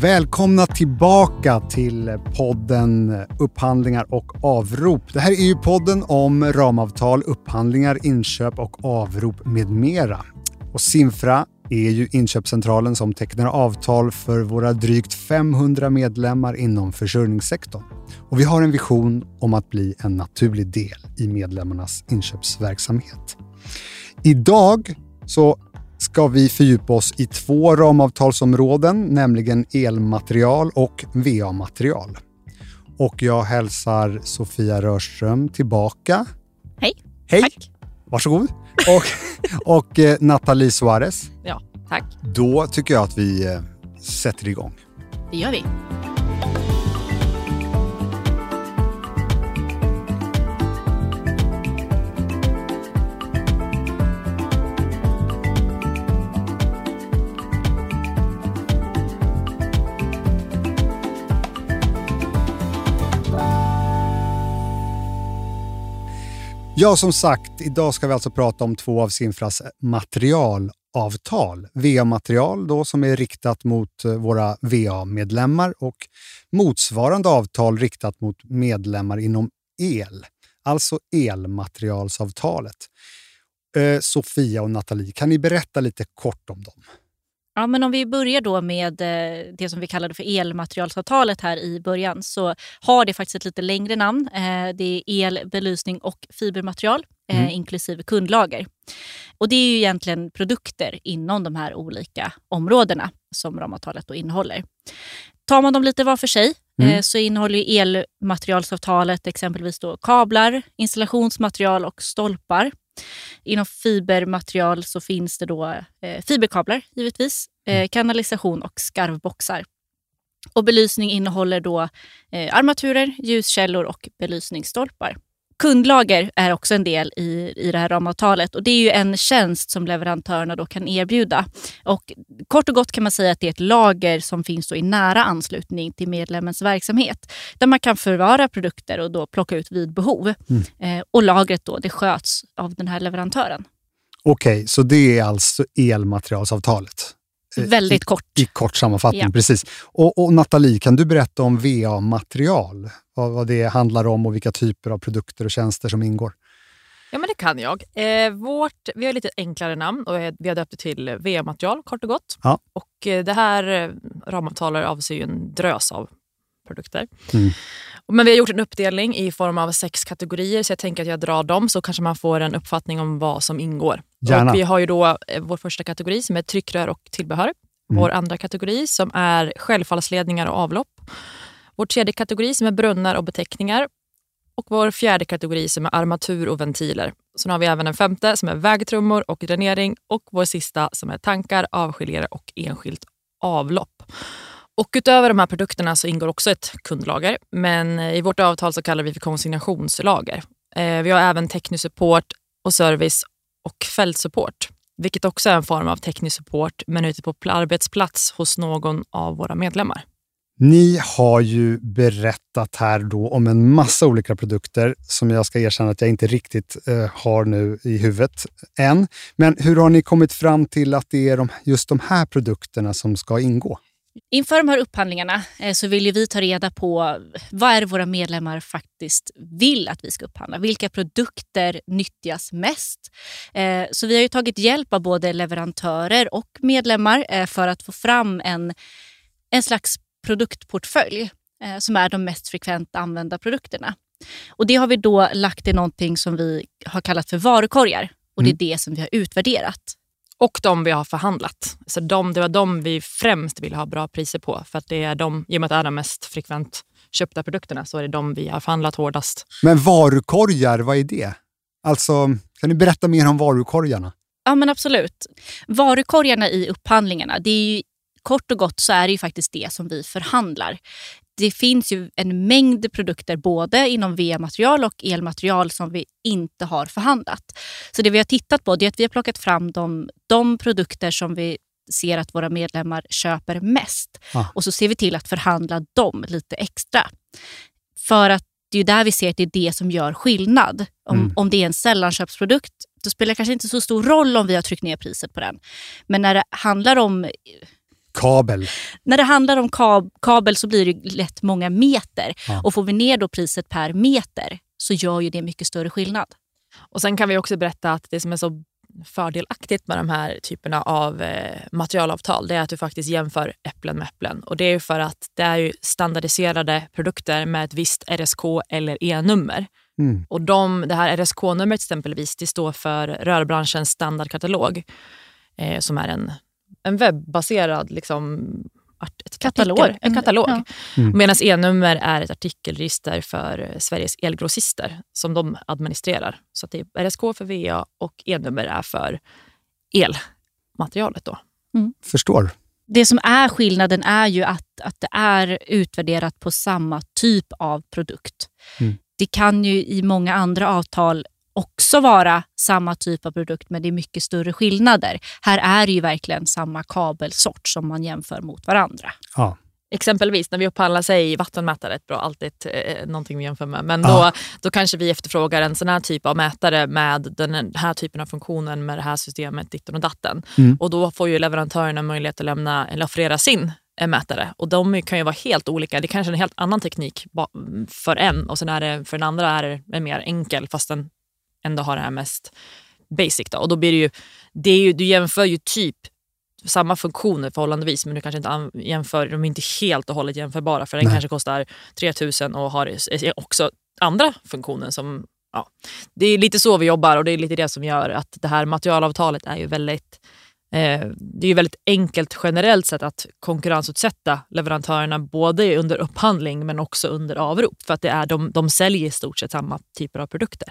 Välkomna tillbaka till podden Upphandlingar och avrop. Det här är ju podden om ramavtal, upphandlingar, inköp och avrop med mera. Och Simfra är ju inköpscentralen som tecknar avtal för våra drygt 500 medlemmar inom försörjningssektorn. Och vi har en vision om att bli en naturlig del i medlemmarnas inköpsverksamhet. Idag så ska vi fördjupa oss i två ramavtalsområden, nämligen elmaterial och VA-material. Och jag hälsar Sofia Rörström tillbaka. Hej. Hej. Tack. Varsågod. Och, och eh, Nathalie Suarez. Ja, tack. Då tycker jag att vi eh, sätter igång. Det gör vi. Ja, som sagt, idag ska vi alltså prata om två av SINFRAs materialavtal. VA-material då som är riktat mot eh, våra VA-medlemmar och motsvarande avtal riktat mot medlemmar inom el, alltså elmaterialsavtalet. Eh, Sofia och Nathalie, kan ni berätta lite kort om dem? Ja, men om vi börjar då med eh, det som vi kallade för elmaterialsavtalet här i början så har det faktiskt ett lite längre namn. Eh, det är el, belysning och fibermaterial eh, mm. inklusive kundlager. Och det är ju egentligen produkter inom de här olika områdena som ramavtalet då innehåller. Tar man dem lite var för sig mm. så innehåller elmaterialsavtalet exempelvis då kablar, installationsmaterial och stolpar. Inom fibermaterial så finns det då eh, fiberkablar givetvis, eh, mm. kanalisation och skarvboxar. Och belysning innehåller då eh, armaturer, ljuskällor och belysningsstolpar. Kundlager är också en del i, i det här ramavtalet och det är ju en tjänst som leverantörerna då kan erbjuda. Och kort och gott kan man säga att det är ett lager som finns i nära anslutning till medlemmens verksamhet där man kan förvara produkter och då plocka ut vid behov. Mm. Eh, och lagret då, det sköts av den här leverantören. Okej, okay, så det är alltså elmaterialsavtalet? Eh, Väldigt I, kort. I kort sammanfattning, ja. precis. Och, och Nathalie, kan du berätta om VA-material? Vad, vad det handlar om och vilka typer av produkter och tjänster som ingår? Ja, men det kan jag. Eh, vårt, vi har lite enklare namn och vi har döpt det till VA-material kort och gott. Ja. Och eh, det här eh, ramavtalet avser ju en drös av produkter. Mm. Men vi har gjort en uppdelning i form av sex kategorier så jag tänker att jag drar dem så kanske man får en uppfattning om vad som ingår. Gärna. Och vi har ju då eh, vår första kategori som är tryckrör och tillbehör. Mm. Vår andra kategori som är självfallsledningar och avlopp. Vår tredje kategori som är brunnar och beteckningar. Och vår fjärde kategori som är armatur och ventiler. Sen har vi även en femte som är vägtrummor och dränering och vår sista som är tankar, avskiljare och enskilt avlopp. Och utöver de här produkterna så ingår också ett kundlager. Men eh, i vårt avtal så kallar vi för konsignationslager. Eh, vi har även teknisk support och service och fältsupport. Vilket också är en form av teknisk support men ute på arbetsplats hos någon av våra medlemmar. Ni har ju berättat här då om en massa olika produkter som jag ska erkänna att jag inte riktigt eh, har nu i huvudet än. Men hur har ni kommit fram till att det är de, just de här produkterna som ska ingå? Inför de här upphandlingarna eh, så vill vi ta reda på vad är våra medlemmar faktiskt vill att vi ska upphandla. Vilka produkter nyttjas mest? Eh, så vi har tagit hjälp av både leverantörer och medlemmar eh, för att få fram en, en slags produktportfölj som är de mest frekvent använda produkterna. Och Det har vi då lagt i någonting som vi har kallat för varukorgar och det är mm. det som vi har utvärderat. Och de vi har förhandlat. Så de, det var de vi främst vill ha bra priser på. För att det är de, I och med att det är de mest frekvent köpta produkterna så är det de vi har förhandlat hårdast. Men varukorgar, vad är det? Alltså, kan du berätta mer om varukorgarna? Ja, men absolut. Varukorgarna i upphandlingarna, det är ju, kort och gott så är det ju faktiskt det som vi förhandlar det finns ju en mängd produkter både inom VA-material och elmaterial som vi inte har förhandlat. Så det vi har tittat på är att vi har plockat fram de, de produkter som vi ser att våra medlemmar köper mest. Ah. Och så ser vi till att förhandla dem lite extra. För att det är där vi ser att det är det som gör skillnad. Om, mm. om det är en sällanköpsprodukt, då spelar det kanske inte så stor roll om vi har tryckt ner priset på den. Men när det handlar om kabel. När det handlar om kab kabel så blir det lätt många meter. Ja. Och får vi ner då priset per meter så gör ju det mycket större skillnad. Och Sen kan vi också berätta att det som är så fördelaktigt med de här typerna av eh, materialavtal det är att du faktiskt jämför äpplen med äpplen. Och Det är ju för att det är ju standardiserade produkter med ett visst RSK eller E-nummer. Mm. Och de, det här RSK-numret exempelvis det står för rörbranschens standardkatalog eh, som är en, en webbaserad liksom, art, ett Katalog. Artikel, en katalog. Ja. Mm. Medan E-nummer är ett artikelregister för Sveriges elgrossister som de administrerar. Så att det är RSK för VA och E-nummer är för elmaterialet. Då. Förstår. Det som är skillnaden är ju att, att det är utvärderat på samma typ av produkt. Mm. Det kan ju i många andra avtal också vara samma typ av produkt men det är mycket större skillnader. Här är det ju verkligen samma kabelsort som man jämför mot varandra. Ja. Exempelvis när vi upphandlar sig vattenmätare, ett bra, alltid eh, någonting vi jämför med. Men Ja. då, då kanske vi efterfrågar en sån här typ av mätare med den här typen av funktionen med det här systemet, ditten och datten. Mm. Och då får ju leverantörerna möjlighet att lämna eller offerera sin eh, mätare. Och de kan ju vara helt olika. Det är kanske är en helt annan teknik för en och sen är det för den andra är det en mer enkel fast den ändå har det här mest basic. Då. Och då blir det ju, det är ju, du jämför ju typ samma funktioner förhållandevis men du kanske inte jämför, de är inte helt och hållet jämförbara för den Nej. kanske kostar 3000 och har också andra funktioner som Ja, det är lite så vi jobbar och det är lite det som gör att det här materialavtalet är ju väldigt eh, det är ju väldigt enkelt generellt sett att konkurrensutsätta leverantörerna både under upphandling men också under avrop för att det är de, de säljer i stort sett samma typer av produkter.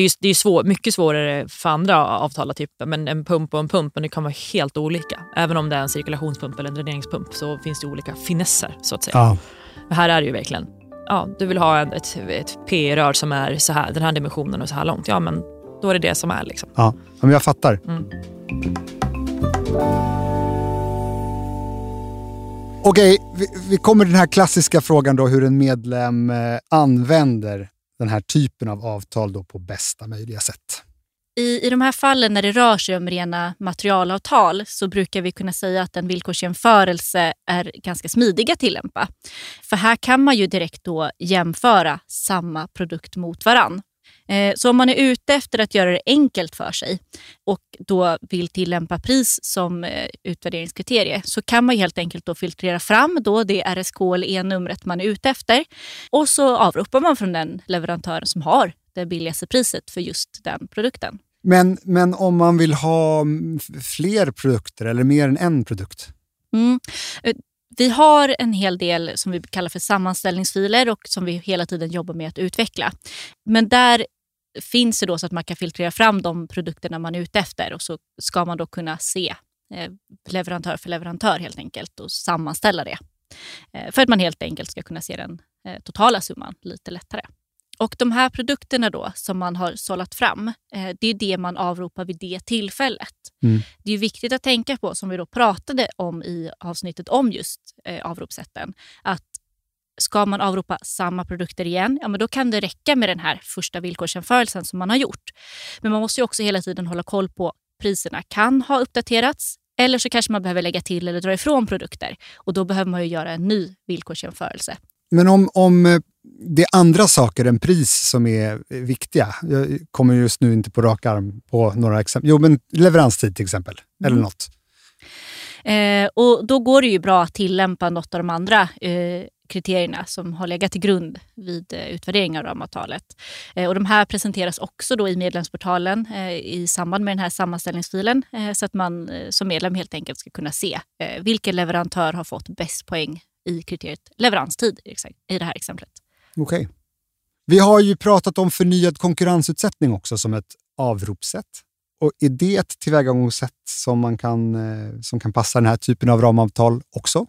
Det är, ju, det är svår, mycket svårare för andra avtal, typ, men en pump och en pump men det kan vara helt olika. Även om det är en cirkulationspump eller en dräneringspump så finns det olika finesser så att säga. Ja. Men Här är det ju verkligen, ja, du vill ha en, ett, ett PE-rör som är så här, den här dimensionen och så här långt. Ja, men då är det det som är. Liksom. Ja, men jag fattar. Mm. Okej, vi, vi kommer till den här klassiska frågan då hur en medlem eh, använder den här typen av avtal då på bästa möjliga sätt. I, I de här fallen när det rör sig om rena materialavtal så brukar vi kunna säga att en villkorsjämförelse är ganska smidig att tillämpa. För här kan man ju direkt då jämföra samma produkt mot varann. Eh, Så om man är ute efter att göra det enkelt för sig och då vill tillämpa pris som eh, utvärderingskriterie så kan man helt enkelt då filtrera fram då det RSK eller E-numret man är ute efter och så avropar man från den leverantören som har det billigaste priset för just den produkten. Men, men om man vill ha mm, fler produkter eller mer än en produkt? Mm. Eh, Vi har en hel del som vi kallar för sammanställningsfiler och som vi hela tiden jobbar med att utveckla. Men där finns det då så att man kan filtrera fram de produkterna man är ute efter och så ska man då kunna se eh, leverantör för leverantör helt enkelt och sammanställa det. Eh, För att man helt enkelt ska kunna se den eh, totala summan lite lättare. Och de här produkterna då som man har sållat fram, det är det man avropar vid det tillfället. Mm. Det är viktigt att tänka på, som vi då pratade om i avsnittet om just avropssätten, att ska man avropa samma produkter igen, ja, men då kan det räcka med den här första villkorsjämförelsen som man har gjort. Men man måste ju också hela tiden hålla koll på priserna kan ha uppdaterats eller så kanske man behöver lägga till eller dra ifrån produkter och då behöver man ju göra en ny villkorsjämförelse. Men om, om eh, det är andra saker än pris som är eh, viktiga. Jag kommer just nu inte på rak arm på några exempel. Jo, men leveranstid till exempel. Eller Mm. något. Eh, och då går det ju bra att tillämpa något av de andra eh, kriterierna som har legat till grund vid eh, utvärdering av ramavtalet. Eh, och de här presenteras också då i medlemsportalen eh, i samband med den här sammanställningsfilen så att man som medlem helt enkelt ska kunna se vilken leverantör har fått bäst poäng i kriteriet leveranstid i det här exemplet. Okej. Vi har ju pratat om förnyad konkurrensutsättning också som ett avropssätt. Och är det ett tillvägagångssätt som, man kan, som kan passa den här typen av ramavtal också?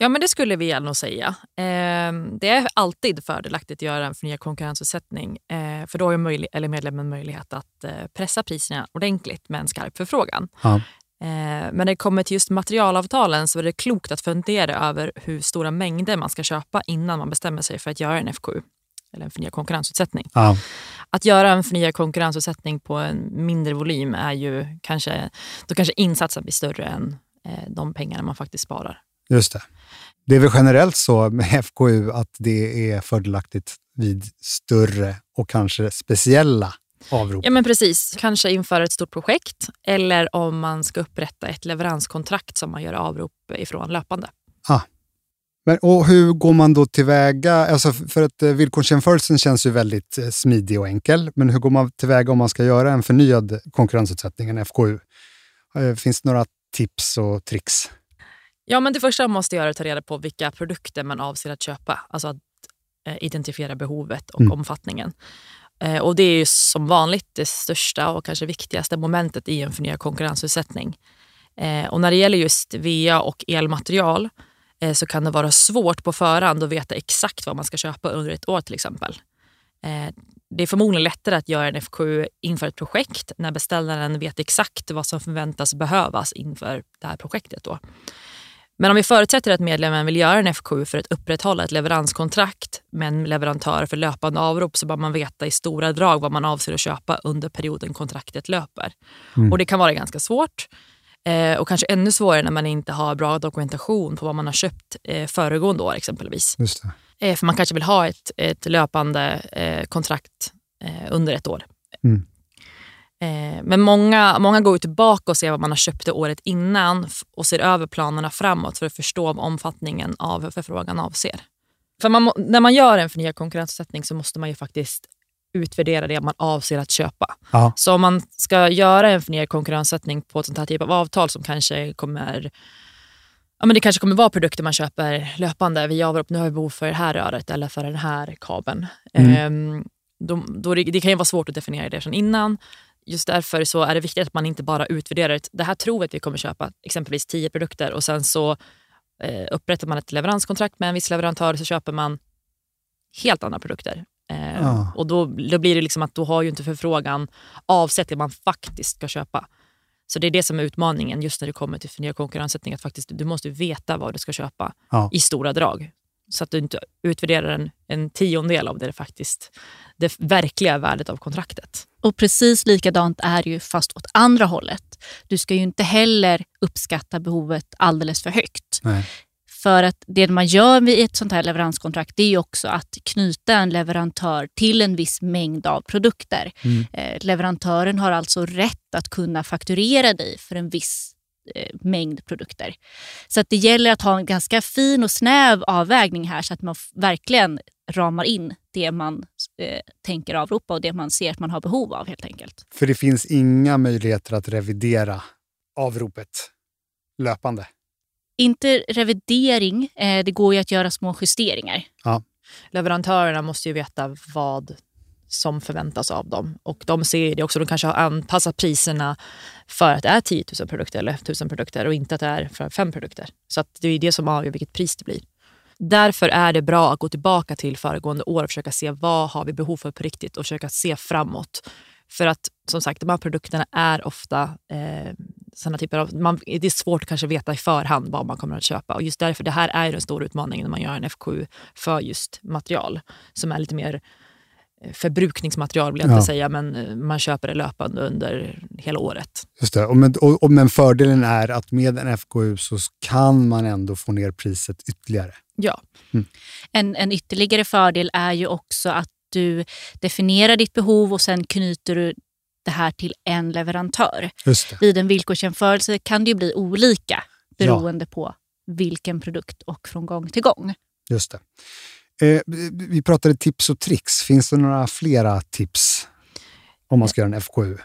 Ja, men det skulle vi nog säga. Eh, det är alltid fördelaktigt att göra en förnyad konkurrensutsättning eh, för då har möjlig- eller medlemmen möjlighet att eh, pressa priserna ordentligt med en skarp förfrågan. Ja. Eh, men när det kommer till just materialavtalen så är det klokt att fundera över hur stora mängder man ska köpa innan man bestämmer sig för att göra en FKU eller en förnyad konkurrensutsättning. Ja. Att göra en förnyad konkurrensutsättning på en mindre volym är ju kanske, då kanske insatsen blir större än eh, de pengarna man faktiskt sparar. Just det. Det är väl generellt så med FKU att det är fördelaktigt vid större och kanske speciella avrop? Ja men precis, kanske inför ett stort projekt eller om man ska upprätta ett leveranskontrakt som man gör avrop ifrån löpande. Ah. Men, och hur går man då tillväga? Alltså för att eh, villkorsjämförelsen känns ju väldigt eh, smidig och enkel, men hur går man tillväga om man ska göra en förnyad konkurrensutsättning, en FKU? Eh, finns det några tips och tricks? Ja, men det första man måste göra är att ta reda på vilka produkter man avser att köpa. Alltså att eh, identifiera behovet och mm. omfattningen. Eh, och Det är som vanligt det största och kanske viktigaste momentet i en förnyad konkurrensutsättning. Eh, och när det gäller just VA och elmaterial eh, så kan det vara svårt på förhand att veta exakt vad man ska köpa under ett år till exempel. Eh, det är förmodligen lättare att göra en FKU inför ett projekt när beställaren vet exakt vad som förväntas behövas inför det här projektet. Då. Men om vi förutsätter att medlemmen vill göra en FKU för att upprätthålla ett leveranskontrakt med en leverantör för löpande avrop så bör man veta i stora drag vad man avser att köpa under perioden kontraktet löper. Mm. Och Det kan vara ganska svårt eh, och kanske ännu svårare när man inte har bra dokumentation på vad man har köpt eh, föregående år exempelvis. Eh, för man kanske vill ha ett, ett löpande eh, kontrakt eh, under ett år. Mm. Eh, men många, många går tillbaka och ser vad man har köpt det året innan och ser över planerna framåt för att förstå vad omfattningen av förfrågan avser. För man, när man gör en förnyad konkurrensutsättning så måste man ju faktiskt utvärdera det man avser att köpa. Aha. Så om man ska göra en förnyad konkurrensutsättning på ett sånt här typ av avtal som kanske kommer Ja, men det kanske kommer vara produkter man köper löpande via avrop. Nu har vi behov för det här röret eller för den här kabeln. Mm. Ehm, då, då det, det, kan ju vara svårt att definiera det sedan innan just därför så är det viktigt att man inte bara utvärderar det här tror vi kommer köpa exempelvis tio produkter och sen så eh, upprättar man ett leveranskontrakt med en viss leverantör så köper man helt andra produkter. Eh, ja. Och då, då blir det liksom att då har ju inte förfrågan avsett det man faktiskt ska köpa. Så det är det som är utmaningen just när det kommer till förnyad konkurrenssättning. Att faktiskt, du måste veta vad du ska köpa ja. i stora drag. Så att du inte utvärderar en, en tiondel av det, faktiskt, det verkliga värdet av kontraktet. Och precis likadant är det ju fast åt andra hållet. Du ska ju inte heller uppskatta behovet alldeles för högt. Nej. För att det man gör vid ett sånt här leveranskontrakt det är också att knyta en leverantör till en viss mängd av produkter. Mm. Eh, leverantören har alltså rätt att kunna fakturera dig för en viss eh, mängd produkter. Så att det gäller att ha en ganska fin och snäv avvägning här så att man verkligen ramar in det man eh, tänker avropa och det man ser att man har behov av helt enkelt. För det finns inga möjligheter att revidera avropet löpande? Inte revidering, eh, det går ju att göra små justeringar. Ja. Leverantörerna måste ju veta vad som förväntas av dem. Och de ser det också. De kanske har anpassat priserna för att det är 10 000 produkter eller 1 000 produkter och inte att det är för fem produkter. Så att det är det som avgör vilket pris det blir. Därför är det bra att gå tillbaka till föregående år och försöka se vad har vi behov för på riktigt och försöka se framåt. För att som sagt, de här produkterna är ofta eh, såna typer av... Man, det är svårt att veta i förhand vad man kommer att köpa. Och just därför, det här är den stora utmaningen när man gör en FKU för just material som är lite mer eh, förbrukningsmaterial vill jag ja. inte säga, men eh, man köper det löpande under hela året. Just det. Och men, och, och, men fördelen är att med en FKU så kan man ändå få ner priset ytterligare. Ja. Mm. En, en ytterligare fördel är ju också att du definierar ditt behov och sen knyter du det här till en leverantör. Vid en villkorsjämförelse kan det ju bli olika beroende ja. på vilken produkt och från gång till gång. Just det. Eh, vi pratade tips och tricks. Finns det några flera tips om man ska göra en FKU?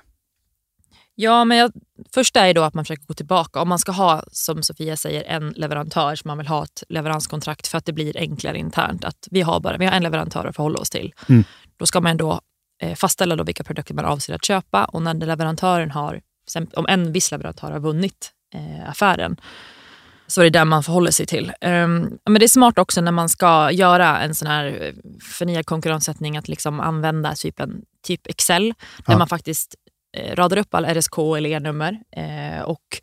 Ja, men jag, första är då att man försöker gå tillbaka. Om man ska ha, som Sofia säger, en leverantör som man vill ha ett leveranskontrakt för att det blir enklare internt. Att vi har bara vi har en leverantör att förhålla oss till. Mm. Då ska man då eh, fastställa då vilka produkter man avser att köpa och när leverantören har, om en viss leverantör har vunnit eh, affären, så är det där man förhåller sig till. Um, men det är smart också när man ska göra en sån här eh, förnyad konkurrenssättning att liksom använda typ, en, typ Excel, där man faktiskt eh, radar upp alla RSK eller E-nummer eh, och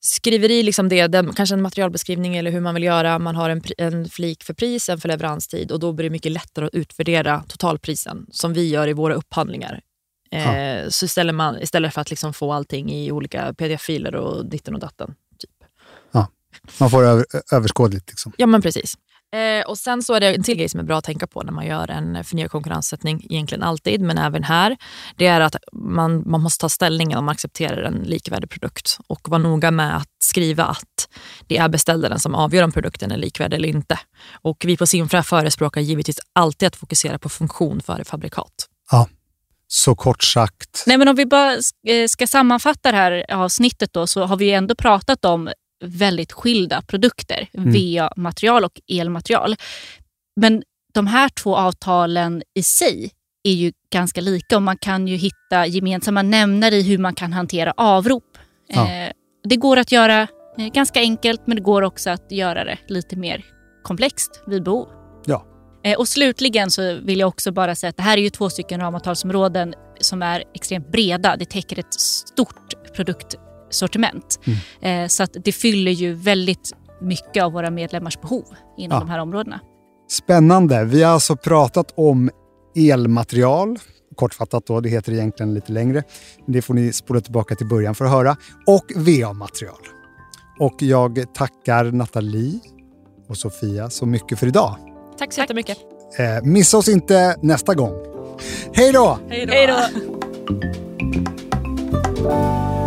skriver i liksom det, den, kanske en materialbeskrivning eller hur man vill göra. Man har en, en flik för pris, en för leveranstid och då blir det mycket lättare att utvärdera totalprisen som vi gör i våra upphandlingar. Eh, Så istället, man, istället för att liksom få allting i olika pdf-filer och ditten och datten Man får över, överskådligt. Liksom. Ja, men precis. Eh, och Sen så är det en till grej som är bra att tänka på när man gör en förnyad konkurrenssättning, egentligen alltid, men även här. Det är att man, man måste ta ställning om man accepterar en likvärdig produkt och vara noga med att skriva att det är beställaren som avgör om produkten är likvärdig eller inte. Och Vi på Simfra förespråkar givetvis alltid att fokusera på funktion före fabrikat. Ja, så kort sagt. Nej, men om vi bara eh, ska sammanfatta det här avsnittet då, så har vi ändå pratat om väldigt skilda produkter, mm. VA-material och elmaterial. Men de här två avtalen i sig är ju ganska lika och man kan ju hitta gemensamma nämnare i hur man kan hantera avrop. Ja. Eh, det går att göra eh, ganska enkelt men det går också att göra det lite mer komplext vid behov. Ja. Eh, och slutligen så vill jag också bara säga att det här är ju två stycken ramavtalsområden som är extremt breda. Det täcker ett stort produkt sortiment. Mm. Eh, så att det fyller ju väldigt mycket av våra medlemmars behov inom ja. de här områdena. Spännande. Vi har alltså pratat om elmaterial, kortfattat då, det heter egentligen lite längre. Det får ni spola tillbaka till början för att höra. Och VA-material. Och jag tackar Nathalie och Sofia så mycket för idag. Tack så jättemycket. Eh, missa oss inte nästa gång. Hej då! Hej då!